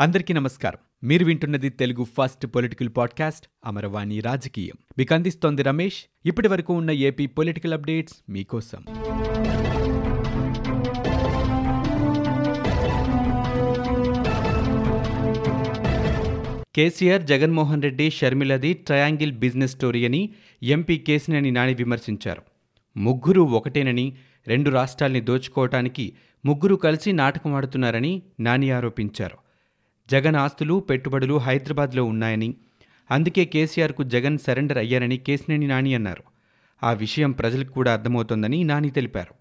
అందరికీ నమస్కారం. మీరు వింటున్నది Telugu first political podcast Amaravani రాజకీయం. మీకు అందిస్తోంది రమేష్. ఇప్పటి వరకు ఉన్న ఏపీ పొలిటికల్ అప్డేట్స్ మీకోసం. కేసీఆర్ జగన్మోహన్ రెడ్డి షర్మిలది ట్రయాంగిల్ బిజినెస్ స్టోరీ అని ఎంపీ కేసినేని నాని విమర్శించారు. ముగ్గురు ఒకటేనని రెండు రాష్ట్రాల్ని దోచుకోవటానికి ముగ్గురు కలిసి నాటకం ఆడుతున్నారని నాని ఆరోపించారు. జగన్ ఆస్తులు పెట్టుబడులు హైదరాబాద్లో ఉన్నాయని అందుకే కేసీఆర్కు జగన్ సరెండర్ అయ్యారని కేసినేని నాని అన్నారు. ఆ విషయం ప్రజలకు కూడా అర్థమవుతోందని నాని తెలిపారు.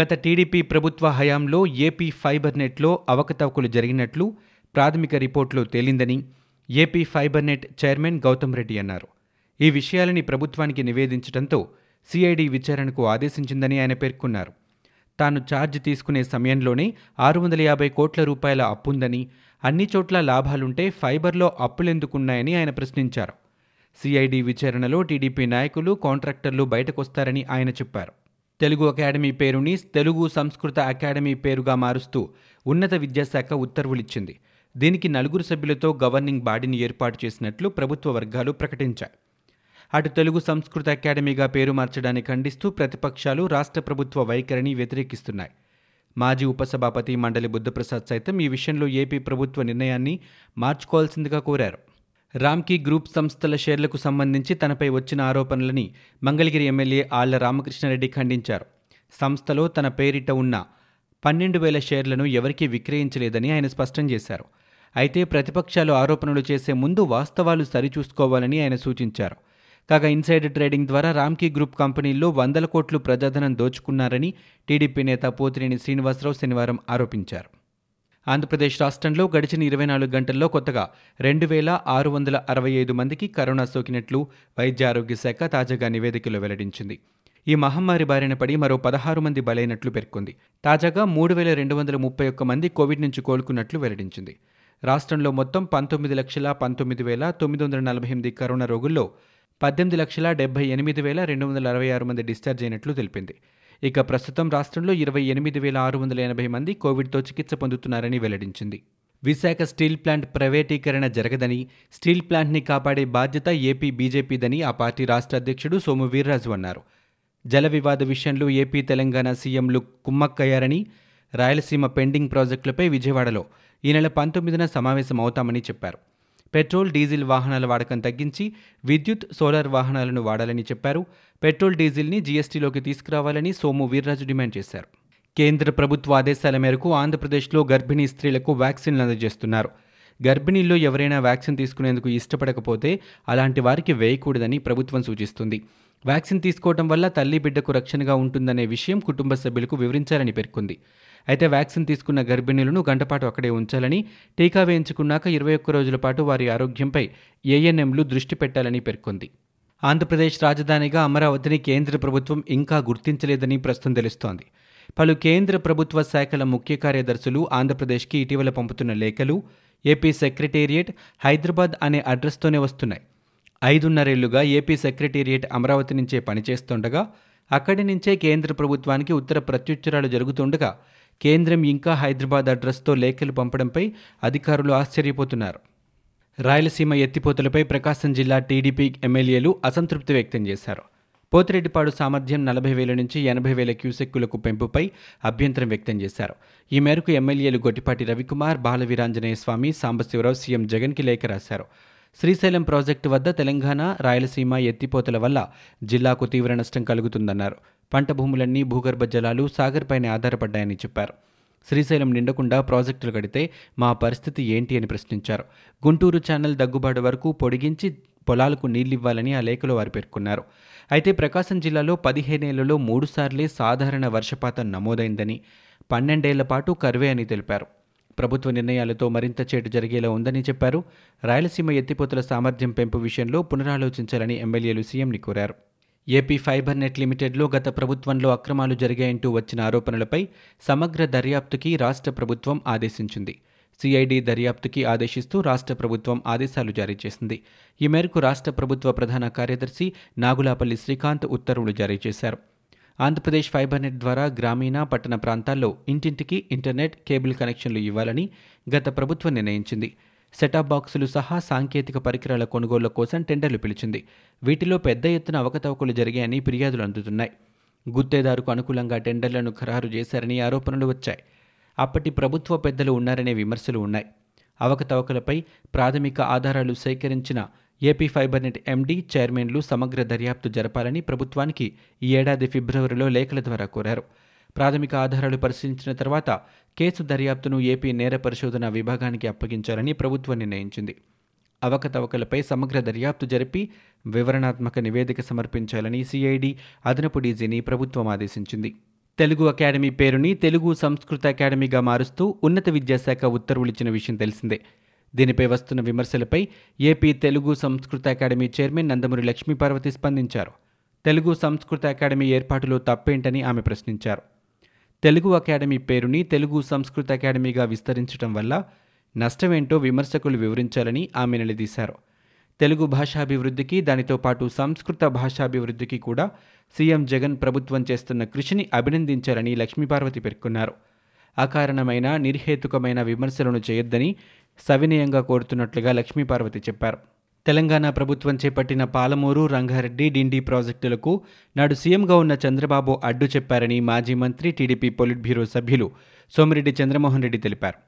గత టీడీపీ ప్రభుత్వ హయాంలో ఏపీ ఫైబర్ నెట్లో అవకతవకలు జరిగినట్లు ప్రాథమిక రిపోర్టులో తేలిందని AP fibre net chairman Gautam Reddy అన్నారు. ఈ విషయాలని ప్రభుత్వానికి నివేదించడంతో సిఐడి విచారణకు ఆదేశించిందని ఆయన పేర్కొన్నారు. తాను ఛార్జ్ తీసుకునే సమయంలోనే ఆరు వందల యాభై కోట్ల రూపాయల అప్పుందని అన్ని చోట్ల లాభాలుంటే ఫైబర్లో అప్పులెందుకున్నాయని ఆయన ప్రశ్నించారు. సిఐడి విచారణలో టీడీపీ నాయకులు కాంట్రాక్టర్లు బయటకొస్తారని ఆయన చెప్పారు. తెలుగు అకాడమీ పేరుని తెలుగు సంస్కృత అకాడమీ పేరుగా మారుస్తూ ఉన్నత విద్యాశాఖ ఉత్తర్వులిచ్చింది. దీనికి నలుగురు సభ్యులతో గవర్నింగ్ బాడీని ఏర్పాటు చేసినట్లు ప్రభుత్వ వర్గాలు ప్రకటించాయి. అటు తెలుగు సంస్కృత అకాడమీగా పేరు మార్చడాన్ని ఖండిస్తూ ప్రతిపక్షాలు రాష్ట్ర ప్రభుత్వ వైఖరిని వ్యతిరేకిస్తున్నాయి. మాజీ ఉపసభాపతి మండలి బుద్ధప్రసాద్ సైతం ఈ విషయంలో ఏపీ ప్రభుత్వ నిర్ణయాన్ని మార్చుకోవాల్సిందిగా కోరారు. రామ్కీ గ్రూప్ సంస్థల షేర్లకు సంబంధించి తనపై వచ్చిన ఆరోపణలని మంగళగిరి ఎమ్మెల్యే ఆళ్ళ రామకృష్ణారెడ్డి ఖండించారు. సంస్థలో తన పేరిట ఉన్న పన్నెండు వేల షేర్లను ఎవరికీ విక్రయించలేదని ఆయన స్పష్టం చేశారు. అయితే ప్రతిపక్షాలు ఆరోపణలు చేసే ముందు వాస్తవాలు సరిచూసుకోవాలని ఆయన సూచించారు. కాగా ఇన్సైడ్ ట్రేడింగ్ ద్వారా రామ్కీ గ్రూప్ కంపెనీల్లో వందల కోట్లు ప్రజాధనం దోచుకున్నారని టీడీపీ నేత పోతినేని శ్రీనివాసరావు శనివారం ఆరోపించారు. ఆంధ్రప్రదేశ్ రాష్ట్రంలో గడిచిన ఇరవై నాలుగు గంటల్లో కొత్తగా రెండు వేల ఆరు వందల అరవై ఐదు మందికి కరోనా సోకినట్లు వైద్య ఆరోగ్య శాఖ తాజాగా నివేదికలో వెల్లడించింది. ఈ మహమ్మారి బారిన పడి మరో పదహారు మంది బలైనట్లు పేర్కొంది. తాజాగా మూడు వేల రెండు వందల ముప్పై ఒక్క మంది కోవిడ్ నుంచి కోలుకున్నట్లు వెల్లడించింది. రాష్ట్రంలో మొత్తం పంతొమ్మిది లక్షల పంతొమ్మిది వేల తొమ్మిది వందల నలభై ఎనిమిది కరోనా రోగుల్లో పద్దెనిమిది లక్షల డెబ్బై ఎనిమిది వేల రెండు వందల అరవై ఆరు మంది డిశ్చార్జ్ అయినట్లు తెలిపింది. ఇక ప్రస్తుతం రాష్ట్రంలో ఇరవై ఎనిమిది వేల ఆరు వందల ఎనభై మంది కోవిడ్తో చికిత్స పొందుతున్నారని వెల్లడించింది. విశాఖ స్టీల్ ప్లాంట్ ప్రైవేటీకరణ జరగదని స్టీల్ ప్లాంట్ని కాపాడే బాధ్యత ఏపీ బీజేపీదని ఆ పార్టీ రాష్ట్ర అధ్యక్షుడు సోము వీర్రాజు అన్నారు. జల వివాద విషయంలో ఏపీ తెలంగాణ సీఎంలు కుమ్మక్కయ్యారని రాయలసీమ పెండింగ్ ప్రాజెక్టులపై విజయవాడలో ఈ నెల పంతొమ్మిదిన సమావేశమవుతామని చెప్పారు. పెట్రోల్ డీజిల్ వాహనాల వాడకం తగ్గించి విద్యుత్ సోలార్ వాహనాలను వాడాలని చెప్పారు. పెట్రోల్ డీజిల్ని జీఎస్టీలోకి తీసుకురావాలని సోము వీర్రాజు డిమాండ్ చేశారు. కేంద్ర ప్రభుత్వ ఆదేశాల మేరకు ఆంధ్రప్రదేశ్లో గర్భిణీ స్త్రీలకు వ్యాక్సిన్లు అందజేస్తున్నారు. గర్భిణీల్లో ఎవరైనా వ్యాక్సిన్ తీసుకునేందుకు ఇష్టపడకపోతే అలాంటి వారికి వేయకూడదని ప్రభుత్వం సూచిస్తుంది. వ్యాక్సిన్ తీసుకోవడం వల్ల తల్లి బిడ్డకు రక్షణగా ఉంటుందనే విషయం కుటుంబ సభ్యులకు వివరించాలని పేర్కొంది. అయితే వ్యాక్సిన్ తీసుకున్న గర్భిణులను గంటపాటు అక్కడే ఉంచాలని టీకా వేయించుకున్నాక ఇరవై ఒక్క రోజుల పాటు వారి ఆరోగ్యంపై ఏఎన్ఎంలు దృష్టి పెట్టాలని పేర్కొంది. ఆంధ్రప్రదేశ్ రాజధానిగా అమరావతిని కేంద్ర ప్రభుత్వం ఇంకా గుర్తించలేదని ప్రస్తుతం తెలుస్తోంది. పలు కేంద్ర ప్రభుత్వ శాఖల ముఖ్య కార్యదర్శులు ఆంధ్రప్రదేశ్కి ఇటీవల పంపుతున్న లేఖలు ఏపీ సెక్రటేరియట్ హైదరాబాద్ అనే అడ్రస్తోనే వస్తున్నాయి. ఐదున్నరేళ్ళుగా ఏపీ సెక్రటేరియట్ అమరావతి నుంచే పనిచేస్తుండగా అక్కడి నుంచే కేంద్ర ప్రభుత్వానికి ఉత్తర ప్రత్యుత్తరాలు జరుగుతుండగా కేంద్రం ఇంకా హైదరాబాద్ అడ్రస్తో లేఖలు పంపడంపై అధికారులు ఆశ్చర్యపోతున్నారు. రాయలసీమ ఎత్తిపోతలపై ప్రకాశం జిల్లా టీడీపీ ఎమ్మెల్యేలు అసంతృప్తి వ్యక్తం చేశారు. పోతిరెడ్డిపాడు సామర్థ్యం నలభై వేల నుంచి ఎనభై వేల క్యూసెక్కులకు పెంపుపై అభ్యంతరం వ్యక్తం చేశారు. ఈ మేరకు ఎమ్మెల్యేలు గొట్టిపాటి రవికుమార్ బాలవీరాంజనేయ స్వామి సాంబశివరావు సీఎం జగన్కి లేఖ రాశారు. శ్రీశైలం ప్రాజెక్టు వద్ద తెలంగాణ రాయలసీమ ఎత్తిపోతల వల్ల జిల్లాకు తీవ్ర నష్టం కలుగుతుందన్నారు. పంట భూములన్నీ భూగర్భ జలాలు సాగర్పైనే ఆధారపడ్డాయని చెప్పారు. శ్రీశైలం నిండకుండా ప్రాజెక్టులు కడితే మా పరిస్థితి ఏంటి అని ప్రశ్నించారు. గుంటూరు ఛానల్ దగ్గుబాటు వరకు పొడిగించి పొలాలకు నీళ్ళివ్వాలని ఆ లేఖలో వారు పేర్కొన్నారు. అయితే ప్రకాశం జిల్లాలో పదిహేనేళ్ళలో మూడుసార్లే సాధారణ వర్షపాతం నమోదైందని పన్నెండేళ్ళ పాటు కర్వే అని తెలిపారు. ప్రభుత్వ నిర్ణయాలతో మరింత చేటు జరిగేలా ఉందని చెప్పారు. రాయలసీమ ఎత్తిపోతల సామర్థ్యం పెంపు విషయంలో పునరాలోచించాలని ఎమ్మెల్యేలు సీఎంని కోరారు. ఏపీ ఫైబర్ నెట్ లిమిటెడ్లో గత ప్రభుత్వంలో అక్రమాలు జరిగాయంటూ వచ్చిన ఆరోపణలపై సమగ్ర దర్యాప్తుకి రాష్ట్ర ప్రభుత్వం ఆదేశించింది. సిఐడి దర్యాప్తుకి ఆదేశిస్తూ రాష్ట్ర ప్రభుత్వం ఆదేశాలు జారీ చేసింది. ఈ మేరకు రాష్ట్ర ప్రభుత్వ ప్రధాన కార్యదర్శి నాగులాపల్లి శ్రీకాంత్ ఉత్తర్వులు జారీ చేశారు. ఆంధ్రప్రదేశ్ ఫైబర్ నెట్ ద్వారా గ్రామీణ పట్టణ ప్రాంతాల్లో ఇంటింటికి ఇంటర్నెట్ కేబుల్ కనెక్షన్లు ఇవ్వాలని గత ప్రభుత్వం నిర్ణయించింది. సెటాప్ బాక్సులు సహా సాంకేతిక పరికరాల కొనుగోళ్ళ కోసం టెండర్లు పిలిచింది. వీటిలో పెద్ద ఎత్తున అవకతవకలు జరిగాయని ఫిర్యాదులు అందుతున్నాయి. గుత్తేదారుకు అనుకూలంగా టెండర్లను ఖరారు చేశారని ఆరోపణలు వచ్చాయి. అప్పటి ప్రభుత్వ పెద్దలు ఉన్నారనే విమర్శలు ఉన్నాయి. అవకతవకలపై ప్రాథమిక ఆధారాలు సేకరించిన ఏపీ ఫైబర్నెట్ ఎండీ చైర్మన్లు సమగ్ర దర్యాప్తు జరపాలని ప్రభుత్వానికి ఈ ఏడాది ఫిబ్రవరిలో లేఖల ద్వారా కోరారు. ప్రాథమిక ఆధారాలు పరిశీలించిన తర్వాత కేసు దర్యాప్తును ఏపీ నేర పరిశోధన విభాగానికి అప్పగించాలని ప్రభుత్వం నిర్ణయించింది. అవకతవకలపై సమగ్ర దర్యాప్తు జరిపి వివరణాత్మక నివేదిక సమర్పించాలని సిఐడి అదనపు డీజీని ప్రభుత్వం ఆదేశించింది. తెలుగు అకాడమీ పేరుని తెలుగు సంస్కృత అకాడమీగా మారుస్తూ ఉన్నత విద్యాశాఖ ఉత్తర్వులు ఇచ్చిన విషయం తెలిసిందే. దీనిపై వస్తున్న విమర్శలపై ఏపీ తెలుగు సంస్కృత అకాడమీ చైర్మన్ నందమూరి లక్ష్మీపార్వతి స్పందించారు. తెలుగు సంస్కృత అకాడమీ ఏర్పాటులో తప్పేంటని ఆమె ప్రశ్నించారు. తెలుగు అకాడమీ పేరుని తెలుగు సంస్కృత అకాడమీగా విస్తరించడం వల్ల నష్టమేంటో విమర్శకులు వివరించాలని ఆమె నిలదీశారు. తెలుగు భాషాభివృద్ధికి దానితో పాటు సంస్కృత భాషాభివృద్ధికి కూడా సీఎం జగన్ ప్రభుత్వం చేస్తున్న కృషిని అభినందించాలని లక్ష్మీపార్వతి పేర్కొన్నారు. అకారణమైన నిర్హేతుకమైన విమర్శలను చేయొద్దని సవినయంగా కోరుతున్నట్లుగా లక్ష్మీపార్వతి చెప్పారు. తెలంగాణ ప్రభుత్వం చేపట్టిన పాలమూరు రంగారెడ్డి డిండి ప్రాజెక్టులకు నాడు సీఎంగా ఉన్న చంద్రబాబు అడ్డు చెప్పారని మాజీ మంత్రి టీడీపీ పొలిట్ బ్యూరో సభ్యులు సోమిరెడ్డి చంద్రమోహన్ రెడ్డి తెలిపారు.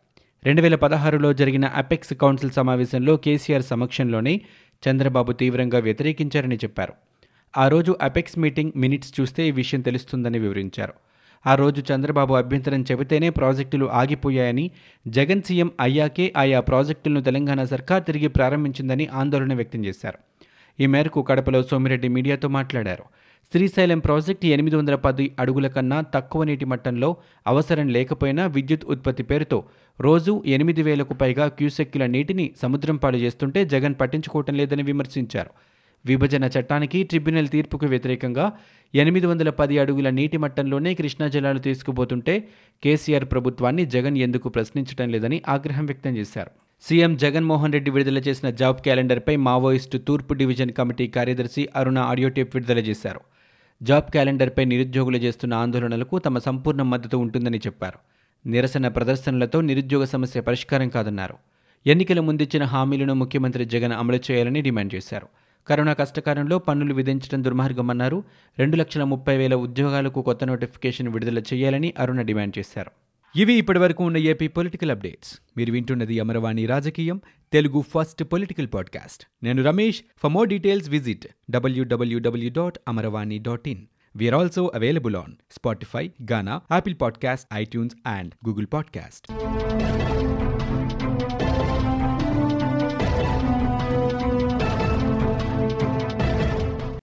రెండు వేల పదహారులో జరిగిన అపెక్స్ కౌన్సిల్ సమావేశంలో కేసీఆర్ సమక్షంలోనే చంద్రబాబు తీవ్రంగా వ్యతిరేకించారని చెప్పారు. ఆ రోజు అపెక్స్ మీటింగ్ మినిట్స్ చూస్తే ఈ విషయం తెలుస్తుందని వివరించారు. ఆ రోజు చంద్రబాబు అభ్యంతరం చెబితేనే ప్రాజెక్టులు ఆగిపోయాయని జగన్ సీఎం అయ్యాకే ఆయా ప్రాజెక్టులను తెలంగాణ సర్కార్ తిరిగి ప్రారంభించిందని ఆందోళన వ్యక్తం చేశారు. ఈ మేరకు కడపలో సోమిరెడ్డి మీడియాతో మాట్లాడారు. శ్రీశైలం ప్రాజెక్టు ఎనిమిది వందల పది అడుగుల కన్నా తక్కువ నీటి మట్టంలో అవసరం లేకపోయినా విద్యుత్ ఉత్పత్తి పేరుతో రోజు ఎనిమిది వేలకు పైగా క్యూసెక్కుల నీటిని సముద్రం పాడు చేస్తుంటే జగన్ పట్టించుకోవటం లేదని విమర్శించారు. విభజన చట్టానికి ట్రిబ్యునల్ తీర్పుకు వ్యతిరేకంగా ఎనిమిది వందల పది అడుగుల నీటి మట్టంలోనే కృష్ణా జలాలు తీసుకుపోతుంటే కేసీఆర్ ప్రభుత్వాన్ని జగన్ ఎందుకు ప్రశ్నించడం లేదని ఆగ్రహం వ్యక్తం చేశారు. సీఎం జగన్మోహన్ రెడ్డి విడుదల చేసిన జాబ్ క్యాలెండర్పై మావోయిస్టు తూర్పు డివిజన్ కమిటీ కార్యదర్శి అరుణ ఆడియో టేప్ విడుదల చేశారు. జాబ్ క్యాలెండర్పై నిరుద్యోగులు చేస్తున్న ఆందోళనలకు తమ సంపూర్ణ మద్దతు ఉంటుందని చెప్పారు. నిరసన ప్రదర్శనలతో నిరుద్యోగ సమస్య పరిష్కారం కాదన్నారు. ఎన్నికల ముందిచ్చిన హామీలను ముఖ్యమంత్రి జగన్ అమలు చేయాలని డిమాండ్ చేశారు. కరోనా కష్టకాలంలో పన్నులు విధించడం దుర్మార్గమన్నారు. రెండు లక్షల ముప్పై వేల ఉద్యోగాలకు కొత్త నోటిఫికేషన్ విడుదల చేయాలని అరుణ డిమాండ్ చేశారు. ఇవి ఇప్పటివరకు ఉన్న ఏపీ పొలిటికల్ అప్డేట్స్. మీరు వింటున్నది అమరవాణి రాజకీయం. Telugu first political podcast. నేను Ramesh. For more details visit WWW dot Amaravani dot in we are also available on Spotify Gaana Apple podcast iTunes and Google podcast